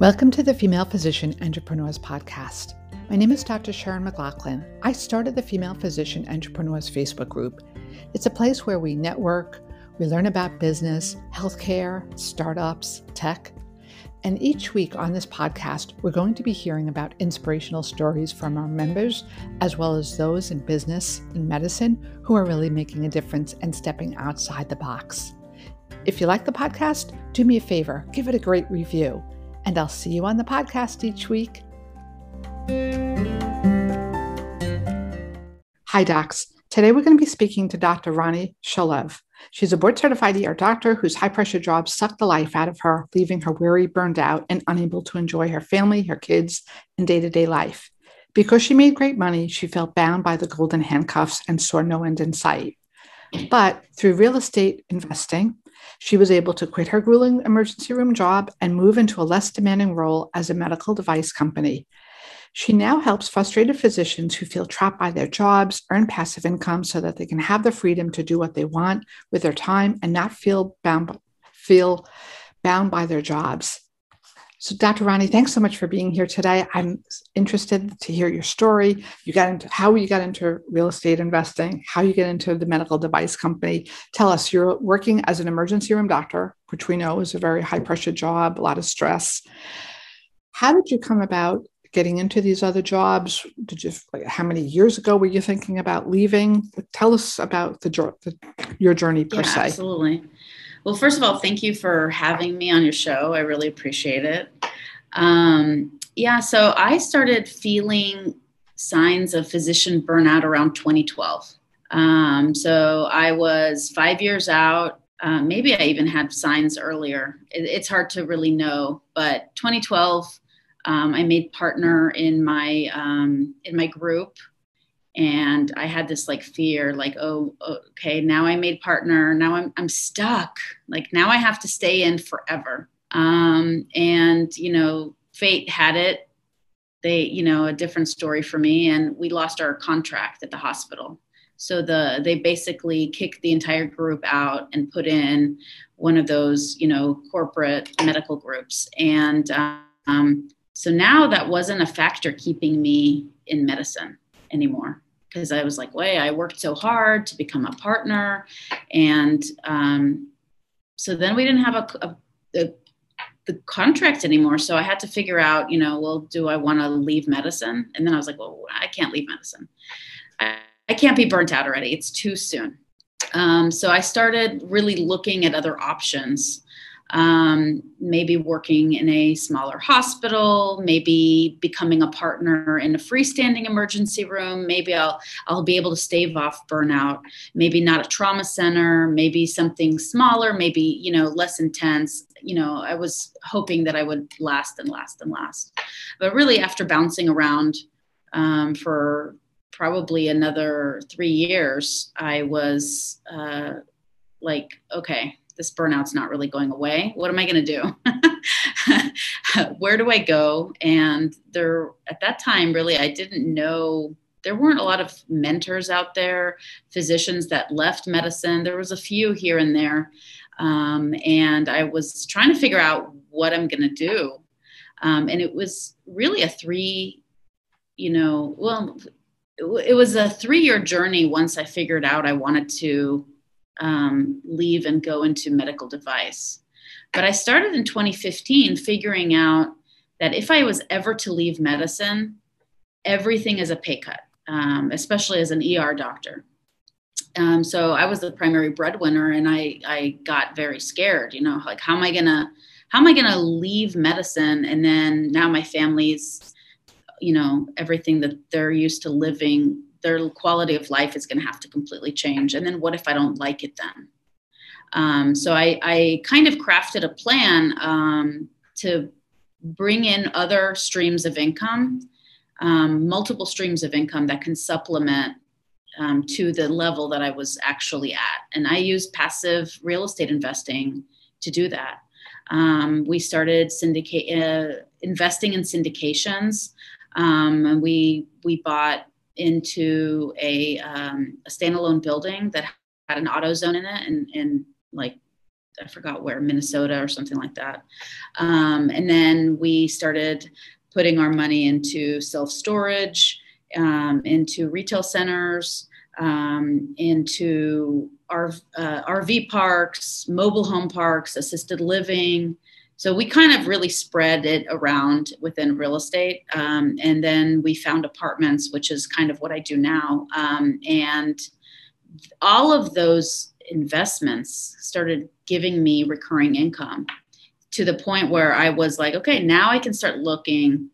Welcome to the Female Physician Entrepreneurs Podcast. My name is Dr. Sharon McLaughlin. I started the Female Physician Entrepreneurs Facebook group. It's a place where we network, we learn about business, healthcare, startups, tech. And each week on this podcast, we're going to be hearing about inspirational stories from our members, as well as those in business and medicine who are really making a difference and stepping outside the box. If you like the podcast, do me a favor, give it a great review and I'll see you on the podcast each week. Hi, docs. Today we're going to be speaking to Dr. Ronnie Shalev. She's a board certified ER doctor whose high pressure job sucked the life out of her, leaving her weary, burned out, and unable to enjoy her family, her kids, and day to day life. Because she made great money, she felt bound by the golden handcuffs and saw no end in sight. But through real estate investing, she was able to quit her grueling emergency room job and move into a less demanding role as a medical device company. She now helps frustrated physicians who feel trapped by their jobs earn passive income so that they can have the freedom to do what they want with their time and not feel bound feel bound by their jobs. So, Dr. Ronnie, thanks so much for being here today. I'm interested to hear your story. You got into how you got into real estate investing, how you get into the medical device company. Tell us, you're working as an emergency room doctor, which we know is a very high pressure job, a lot of stress. How did you come about getting into these other jobs? Did you, how many years ago were you thinking about leaving? Tell us about the, your journey per yeah, se. Absolutely. Well, first of all, thank you for having me on your show. I really appreciate it. Um, yeah, so I started feeling signs of physician burnout around 2012. Um, so I was five years out. Uh, maybe I even had signs earlier. It, it's hard to really know, but 2012, um, I made partner in my um, in my group and i had this like fear like oh okay now i made partner now i'm, I'm stuck. Like now i have to stay in forever. Um, and you know fate had it they you know a different story for me and we lost our contract at the hospital. So the they basically kicked the entire group out and put in one of those you know corporate medical groups. And um, so now that wasn't a factor keeping me in medicine anymore because I was like, wait, I worked so hard to become a partner. And um, so then we didn't have a, a, a, the contract anymore. So I had to figure out, you know, well, do I want to leave medicine? And then I was like, well, I can't leave medicine. I, I can't be burnt out already. It's too soon. Um, so I started really looking at other options um, maybe working in a smaller hospital, maybe becoming a partner in a freestanding emergency room. Maybe I'll I'll be able to stave off burnout. Maybe not a trauma center. Maybe something smaller. Maybe you know less intense. You know, I was hoping that I would last and last and last, but really after bouncing around um, for probably another three years, I was uh, like, okay, this burnout's not really going away. What am I going to do? Where do I go? And there, at that time, really, I didn't know. There weren't a lot of mentors out there, physicians that left medicine. There was a few here and there, um, and I was trying to figure out what I'm going to do. Um, and it was really a three, you know, well, it was a three year journey once I figured out I wanted to um, leave and go into medical device. But I started in 2015 figuring out that if I was ever to leave medicine, everything is a pay cut, um, especially as an ER doctor. Um, so I was the primary breadwinner, and I I got very scared. You know, like how am I gonna how am I gonna leave medicine, and then now my family's, you know, everything that they're used to living their quality of life is going to have to completely change. And then what if I don't like it then? Um, so I, I, kind of crafted a plan um, to bring in other streams of income, um, multiple streams of income that can supplement um, to the level that I was actually at. And I used passive real estate investing to do that. Um, we started syndicate uh, investing in syndications. Um, and we we bought into a, um, a standalone building that had an AutoZone in it and, and like I forgot where, Minnesota or something like that. Um, and then we started putting our money into self storage, um, into retail centers, um, into our, uh, RV parks, mobile home parks, assisted living. So we kind of really spread it around within real estate. Um, and then we found apartments, which is kind of what I do now. Um, and all of those investments started giving me recurring income to the point where I was like, okay, now I can start looking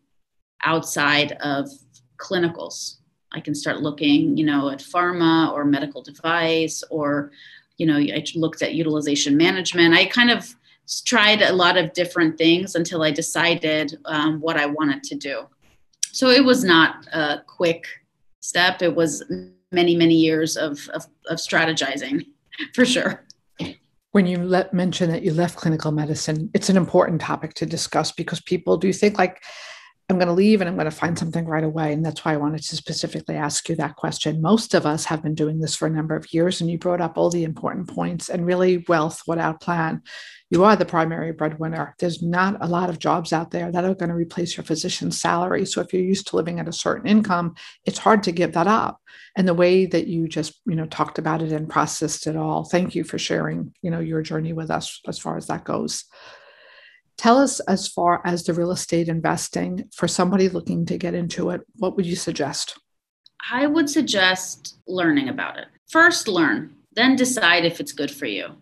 outside of clinicals. I can start looking, you know, at pharma or medical device, or, you know, I looked at utilization management. I kind of tried a lot of different things until I decided um, what I wanted to do. So it was not a quick step. It was many, many years of, of, of strategizing for sure. When you let mention that you left clinical medicine, it's an important topic to discuss because people do think like I'm going to leave and I'm going to find something right away. And that's why I wanted to specifically ask you that question. Most of us have been doing this for a number of years, and you brought up all the important points and really wealth without plan. You are the primary breadwinner. There's not a lot of jobs out there that are going to replace your physician's salary. So if you're used to living at a certain income, it's hard to give that up. And the way that you just, you know, talked about it and processed it all, thank you for sharing, you know, your journey with us as far as that goes. Tell us as far as the real estate investing for somebody looking to get into it, what would you suggest? I would suggest learning about it. First, learn, then decide if it's good for you.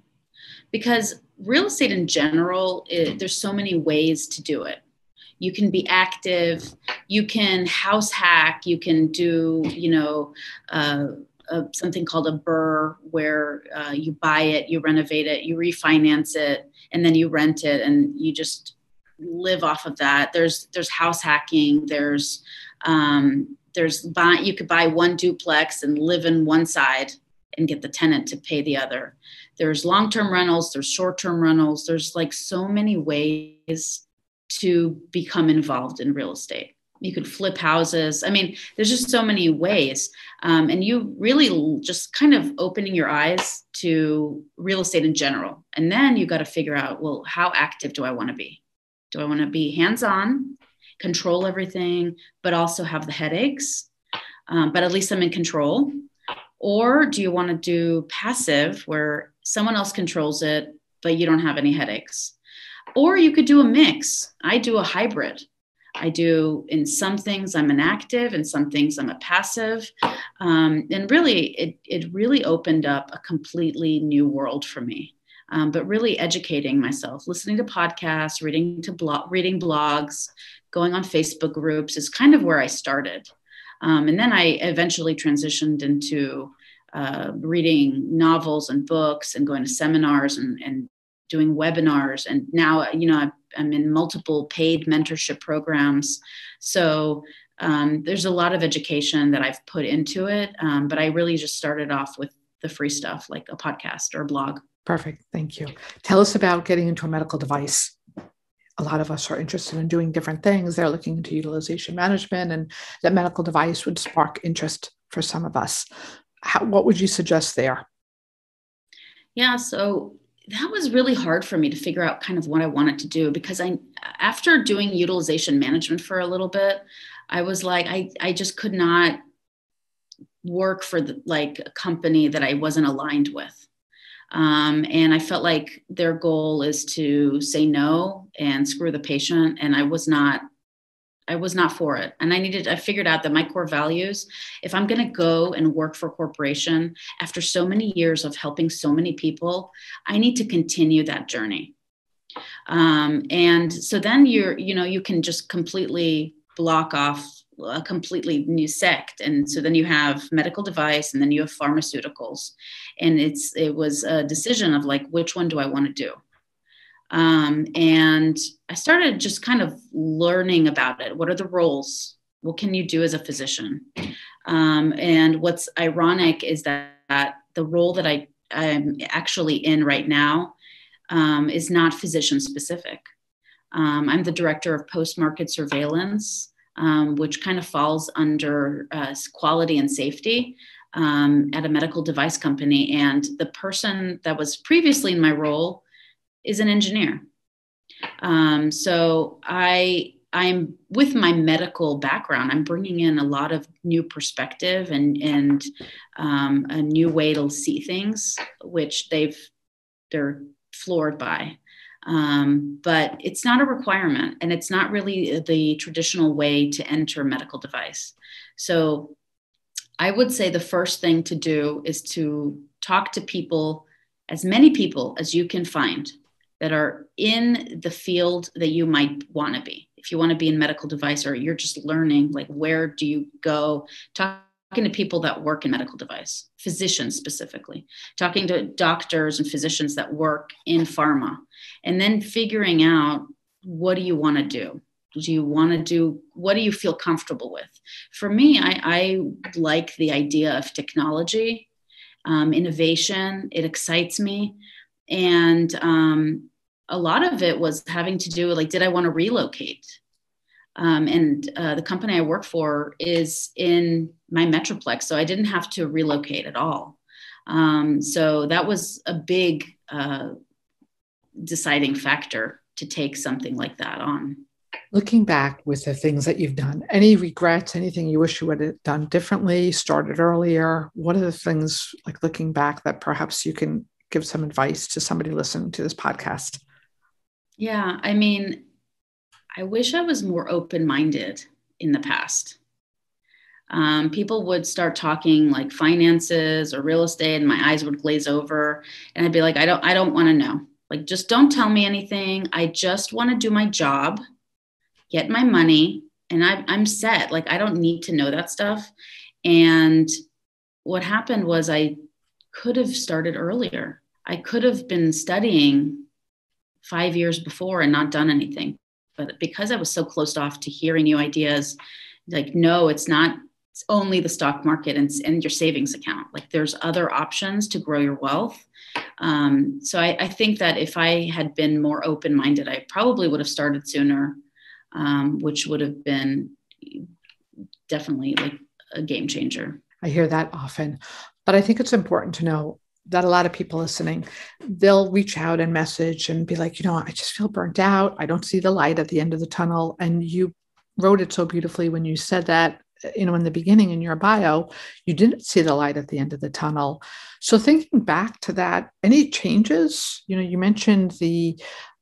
Because real estate in general, it, there's so many ways to do it. You can be active, you can house hack, you can do, you know, uh, something called a BRRRR, where uh, you buy it, you renovate it, you refinance it, and then you rent it, and you just live off of that. There's there's house hacking. There's um, there's buy you could buy one duplex and live in one side and get the tenant to pay the other. There's long term rentals. There's short term rentals. There's like so many ways to become involved in real estate. You could flip houses. I mean there's just so many ways. Um, and you really just kind of opening your eyes to real estate in general. And then you got to figure out well how active do i want to be? Do i want to be hands-on control everything but also have the headaches? Um, but at least i'm in control or do you want to do passive where someone else controls it but you don't have any headaches or you could do a mix i do a hybrid I do in some things I'm an active, in some things I'm a passive. Um, and really, it, it really opened up a completely new world for me. Um, but really educating myself, listening to podcasts, reading to blog, reading blogs, going on Facebook groups is kind of where I started. Um, and then I eventually transitioned into uh, reading novels and books and going to seminars and, and doing webinars. And now you know i'm in multiple paid mentorship programs. So um, there's a lot of education that i've put into it um, but i really just started off with the free stuff like a podcast or a blog. Perfect. Thank you. Tell us about getting into a medical device a lot of us are interested in doing different things. They're looking into utilization management and that medical device would spark interest for some of us. How, what would you suggest there? Yeah so that was really hard for me to figure out kind of what I wanted to do because I after doing utilization management for a little bit, I was like I I just could not work for the, like a company that I wasn't aligned with. Um, and I felt like their goal is to say no and screw the patient, and I was not I was not for it. And I needed, I figured out that my core values, if I'm going to go and work for a corporation after so many years of helping so many people, I need to continue that journey. Um, and so then you're, you know, you can just completely block off a completely new sect and so then you have medical device and then you have pharmaceuticals and it's it was a decision of like which one do i want to do um, and I started just kind of learning about it. What are the roles? What can you do as a physician? Um, and what's ironic is that, the role that I, I'm actually in right now um, is not physician specific. Um, I'm the director of post market surveillance, um, which kind of falls under uh, quality and safety. Um, at a medical device company. And the person that was previously in my role is an engineer. Um, so I I'm with my medical background. I'm bringing in a lot of new perspective and and um, a new way to see things, which they've they're floored by. Um, but it's not a requirement, and it's not really the traditional way to enter medical device. So I would say the first thing to do is to talk to people, as many people as you can find that are in the field that you might want to be. If you want to be in medical device or you're just learning, like where do you go? Talking to people that work in medical device, physicians specifically, talking to doctors and physicians that work in pharma, and then figuring out what do you want to do? Do you want to do what do you feel comfortable with? For me, I, I like the idea of technology, um, innovation. It excites me and um, a lot of it was having to do with like did i want to relocate um, and uh, the company i work for is in my metroplex so i didn't have to relocate at all. Um, so that was a big uh, deciding factor to take something like that on. Looking back with the things that you've done any regrets anything you wish you would have done differently started earlier? What are the things like looking back that perhaps you can give some advice to somebody listening to this podcast? Yeah, I mean, I wish I was more open minded in the past. Um, people would start talking like finances or real estate, and my eyes would glaze over, and I'd be like, I don't, I don't want to know. Like, just don't tell me anything. I just want to do my job, get my money, and I, I'm set. Like, I don't need to know that stuff. And what happened was I could have started earlier. I could have been studying five years before and not done anything. But because I was so closed off to hearing new ideas, like, no, it's not it's only the stock market and, and your savings account. Like, there's other options to grow your wealth. Um, so I, I, think that if I had been more open minded, I probably would have started sooner, um, which would have been definitely like a game changer. I hear that often. But I think it's important to know that a lot of people listening, they'll reach out and message and be like, you know, I just feel burnt out. I don't see the light at the end of the tunnel. And you wrote it so beautifully when you said that, you know, in the beginning in your bio, you didn't see the light at the end of the tunnel. So thinking back to that, any changes? You know, you mentioned the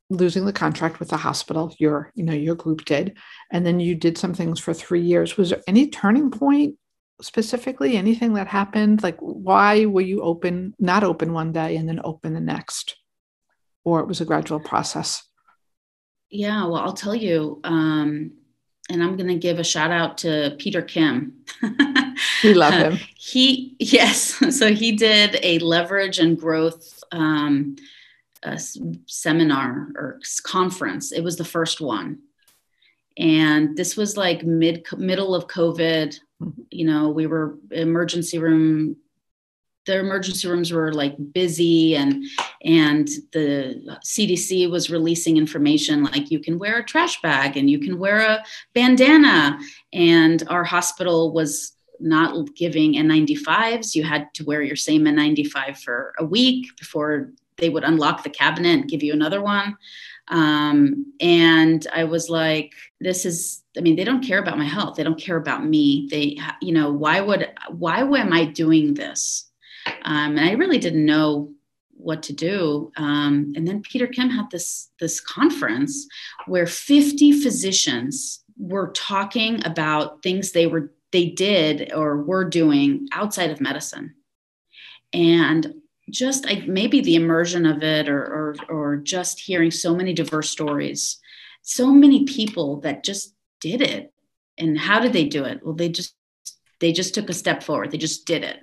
losing the contract with the hospital your you know your group did and then you did some things for three years was there any turning point specifically? Anything that happened? Like, why were you open, not open one day and then open the next? Or it was a gradual process? Yeah, well, I'll tell you. Um, and I'm going to give a shout out to Peter Kim. we love him. Uh, he, yes. So he did a leverage and growth um, seminar or conference. It was the first one. And this was like mid middle of COVID you know we were emergency room the emergency rooms were like busy and and the cdc was releasing information like you can wear a trash bag and you can wear a bandana. And our hospital was not giving n95s you had to wear your same n95 for a week before they would unlock the cabinet and give you another one. Um, and i was like this is I mean, they don't care about my health. They don't care about me. They, you know, why would, why am I doing this? Um, and I really didn't know what to do. Um, and then Peter Kim had this, this conference where 50 physicians were talking about things they were, they did or were doing outside of medicine. And just I, maybe the immersion of it or, or, or just hearing so many diverse stories so many people that just did it. And how did they do it? Well, they just they just took a step forward. They just did it.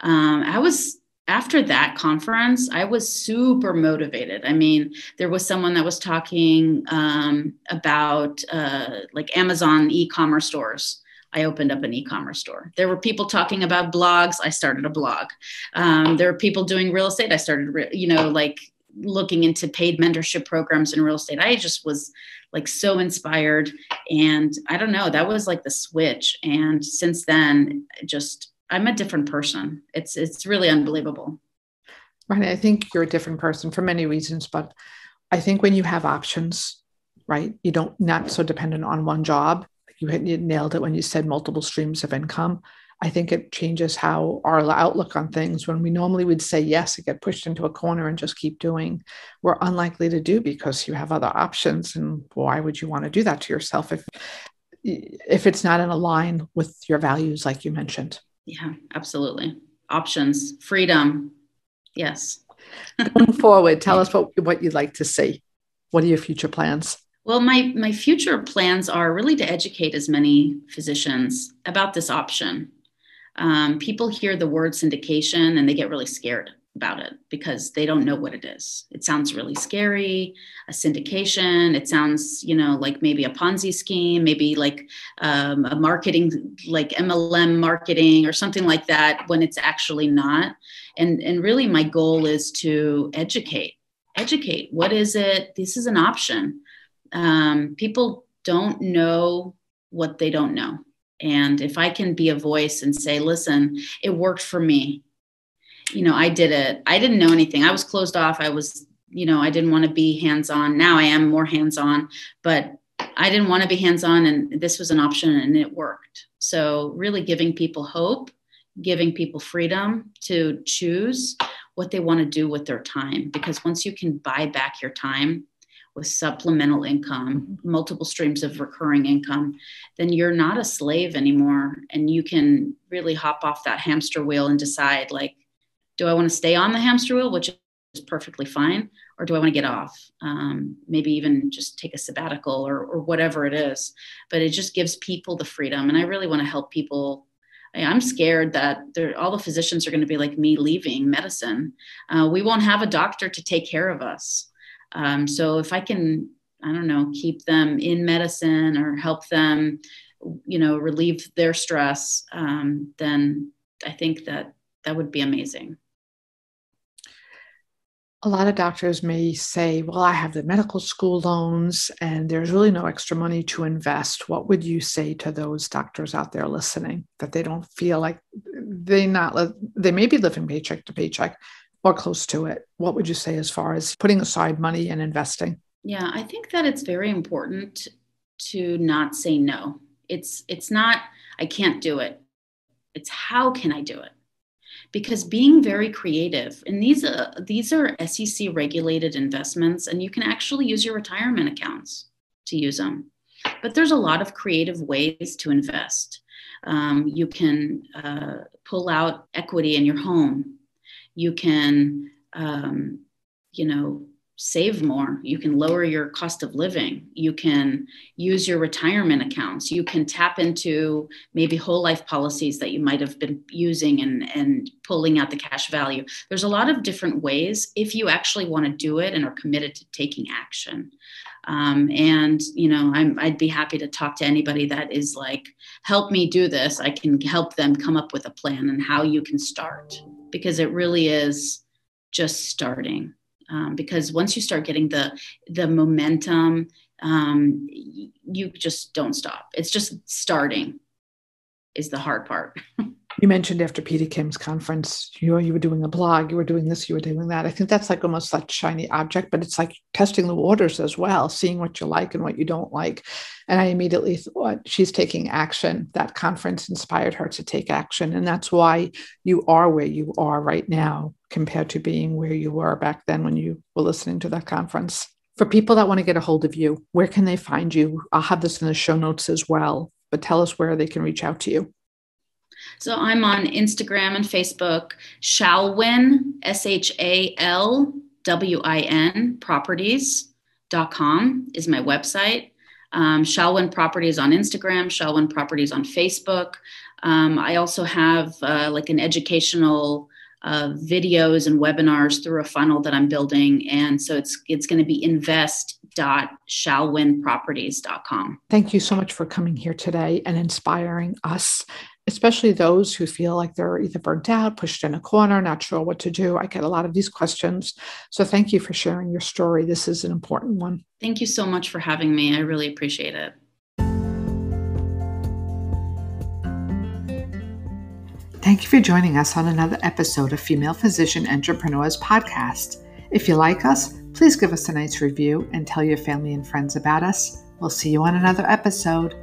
Um, I was after that conference, I was super motivated. I mean, there was someone that was talking um, about uh, like Amazon e-commerce stores. I opened up an e-commerce store. There were people talking about blogs. I started a blog. Um, there were people doing real estate. I started, you know, like looking into paid mentorship programs in real estate. I just was like so inspired. And I don't know, that was like the switch. And since then, just I'm a different person. It's it's really unbelievable. Right. I think you're a different person for many reasons, but I think when you have options, right, you don't not so dependent on one job. You, hit, you nailed it when you said multiple streams of income. I think it changes how our outlook on things. When we normally would say yes and get pushed into a corner and just keep doing, we're unlikely to do because you have other options. And why would you want to do that to yourself if if it's not in a line with your values, like you mentioned? Yeah, absolutely. Options, freedom. Yes. Going forward, tell us what, what you'd like to see. What are your future plans? Well, my, my future plans are really to educate as many physicians about this option um, people hear the word syndication and they get really scared about it because they don't know what it is. It sounds really scary, a syndication. It sounds, you know, like maybe a Ponzi scheme, maybe like um, a marketing, like MLM marketing or something like that when it's actually not. And, and really, my goal is to educate, educate. What is it? This is an option. Um, people don't know what they don't know. And if I can be a voice and say, listen, it worked for me. You know, I did it. I didn't know anything. I was closed off. I was, you know, I didn't want to be hands on. Now I am more hands on, but I didn't want to be hands on. And this was an option and it worked. So, really giving people hope, giving people freedom to choose what they want to do with their time. Because once you can buy back your time, with supplemental income, multiple streams of recurring income, then you're not a slave anymore. And you can really hop off that hamster wheel and decide, like, do I want to stay on the hamster wheel, which is perfectly fine, or do I want to get off? Um, maybe even just take a sabbatical or, or whatever it is. But it just gives people the freedom. And I really want to help people I'm scared that all the physicians are going to be like me leaving medicine. Uh, we won't have a doctor to take care of us. Um, so if I can, I don't know, keep them in medicine or help them, you know, relieve their stress, um, then I think that that would be amazing. A lot of doctors may say, Well, I have the medical school loans and there's really no extra money to invest. What would you say to those doctors out there listening that they don't feel like they not they may be living paycheck to paycheck, or close to it. What would you say as far as putting aside money and investing? Yeah, I think that it's very important to not say no. It's it's not I can't do it. It's how can I do it? Because being very creative, and these uh, these are SEC regulated investments, and you can actually use your retirement accounts to use them. But there's a lot of creative ways to invest. Um, you can uh, pull out equity in your home you can um, you know save more. You can lower your cost of living. You can use your retirement accounts. You can tap into maybe whole life policies that you might have been using and and pulling out the cash value. There's a lot of different ways if you actually want to do it and are committed to taking action. Um, and you know I'm, i'd be happy to talk to anybody that is like help me do this. I can help them come up with a plan and how you can start because it really is just starting. Um, because once you start getting the the momentum, um, you just don't stop. It's just starting is the hard part. You mentioned after Peter Kim's conference, you know, you were doing a blog, you were doing this, you were doing that. I think that's like almost that shiny object, but it's like testing the waters as well, seeing what you like and what you don't like. And I immediately thought she's taking action. That conference inspired her to take action. And that's why you are where you are right now compared to being where you were back then when you were listening to that conference. For people that want to get a hold of you, where can they find you? I'll have this in the show notes as well, but tell us where they can reach out to you. So I'm on Instagram and Facebook, Shalwin, S H A L W I N, properties.com is my website. Um, Shalwin Properties on Instagram, Shalwin Properties on Facebook. Um, I also have uh, like an educational uh, videos and webinars through a funnel that I'm building. And so it's it's going to be invest dot invest.shalwinproperties.com. Thank you so much for coming here today and inspiring us especially those who feel like they're either burnt out, pushed in a corner, not sure what to do. I get a lot of these questions. So thank you for sharing your story. This is an important one. Thank you so much for having me. I really appreciate it. Thank you for joining us on another episode of Female Physician Entrepreneurs Podcast. If you like us, please give us a nice review and tell your family and friends about us. We'll see you on another episode.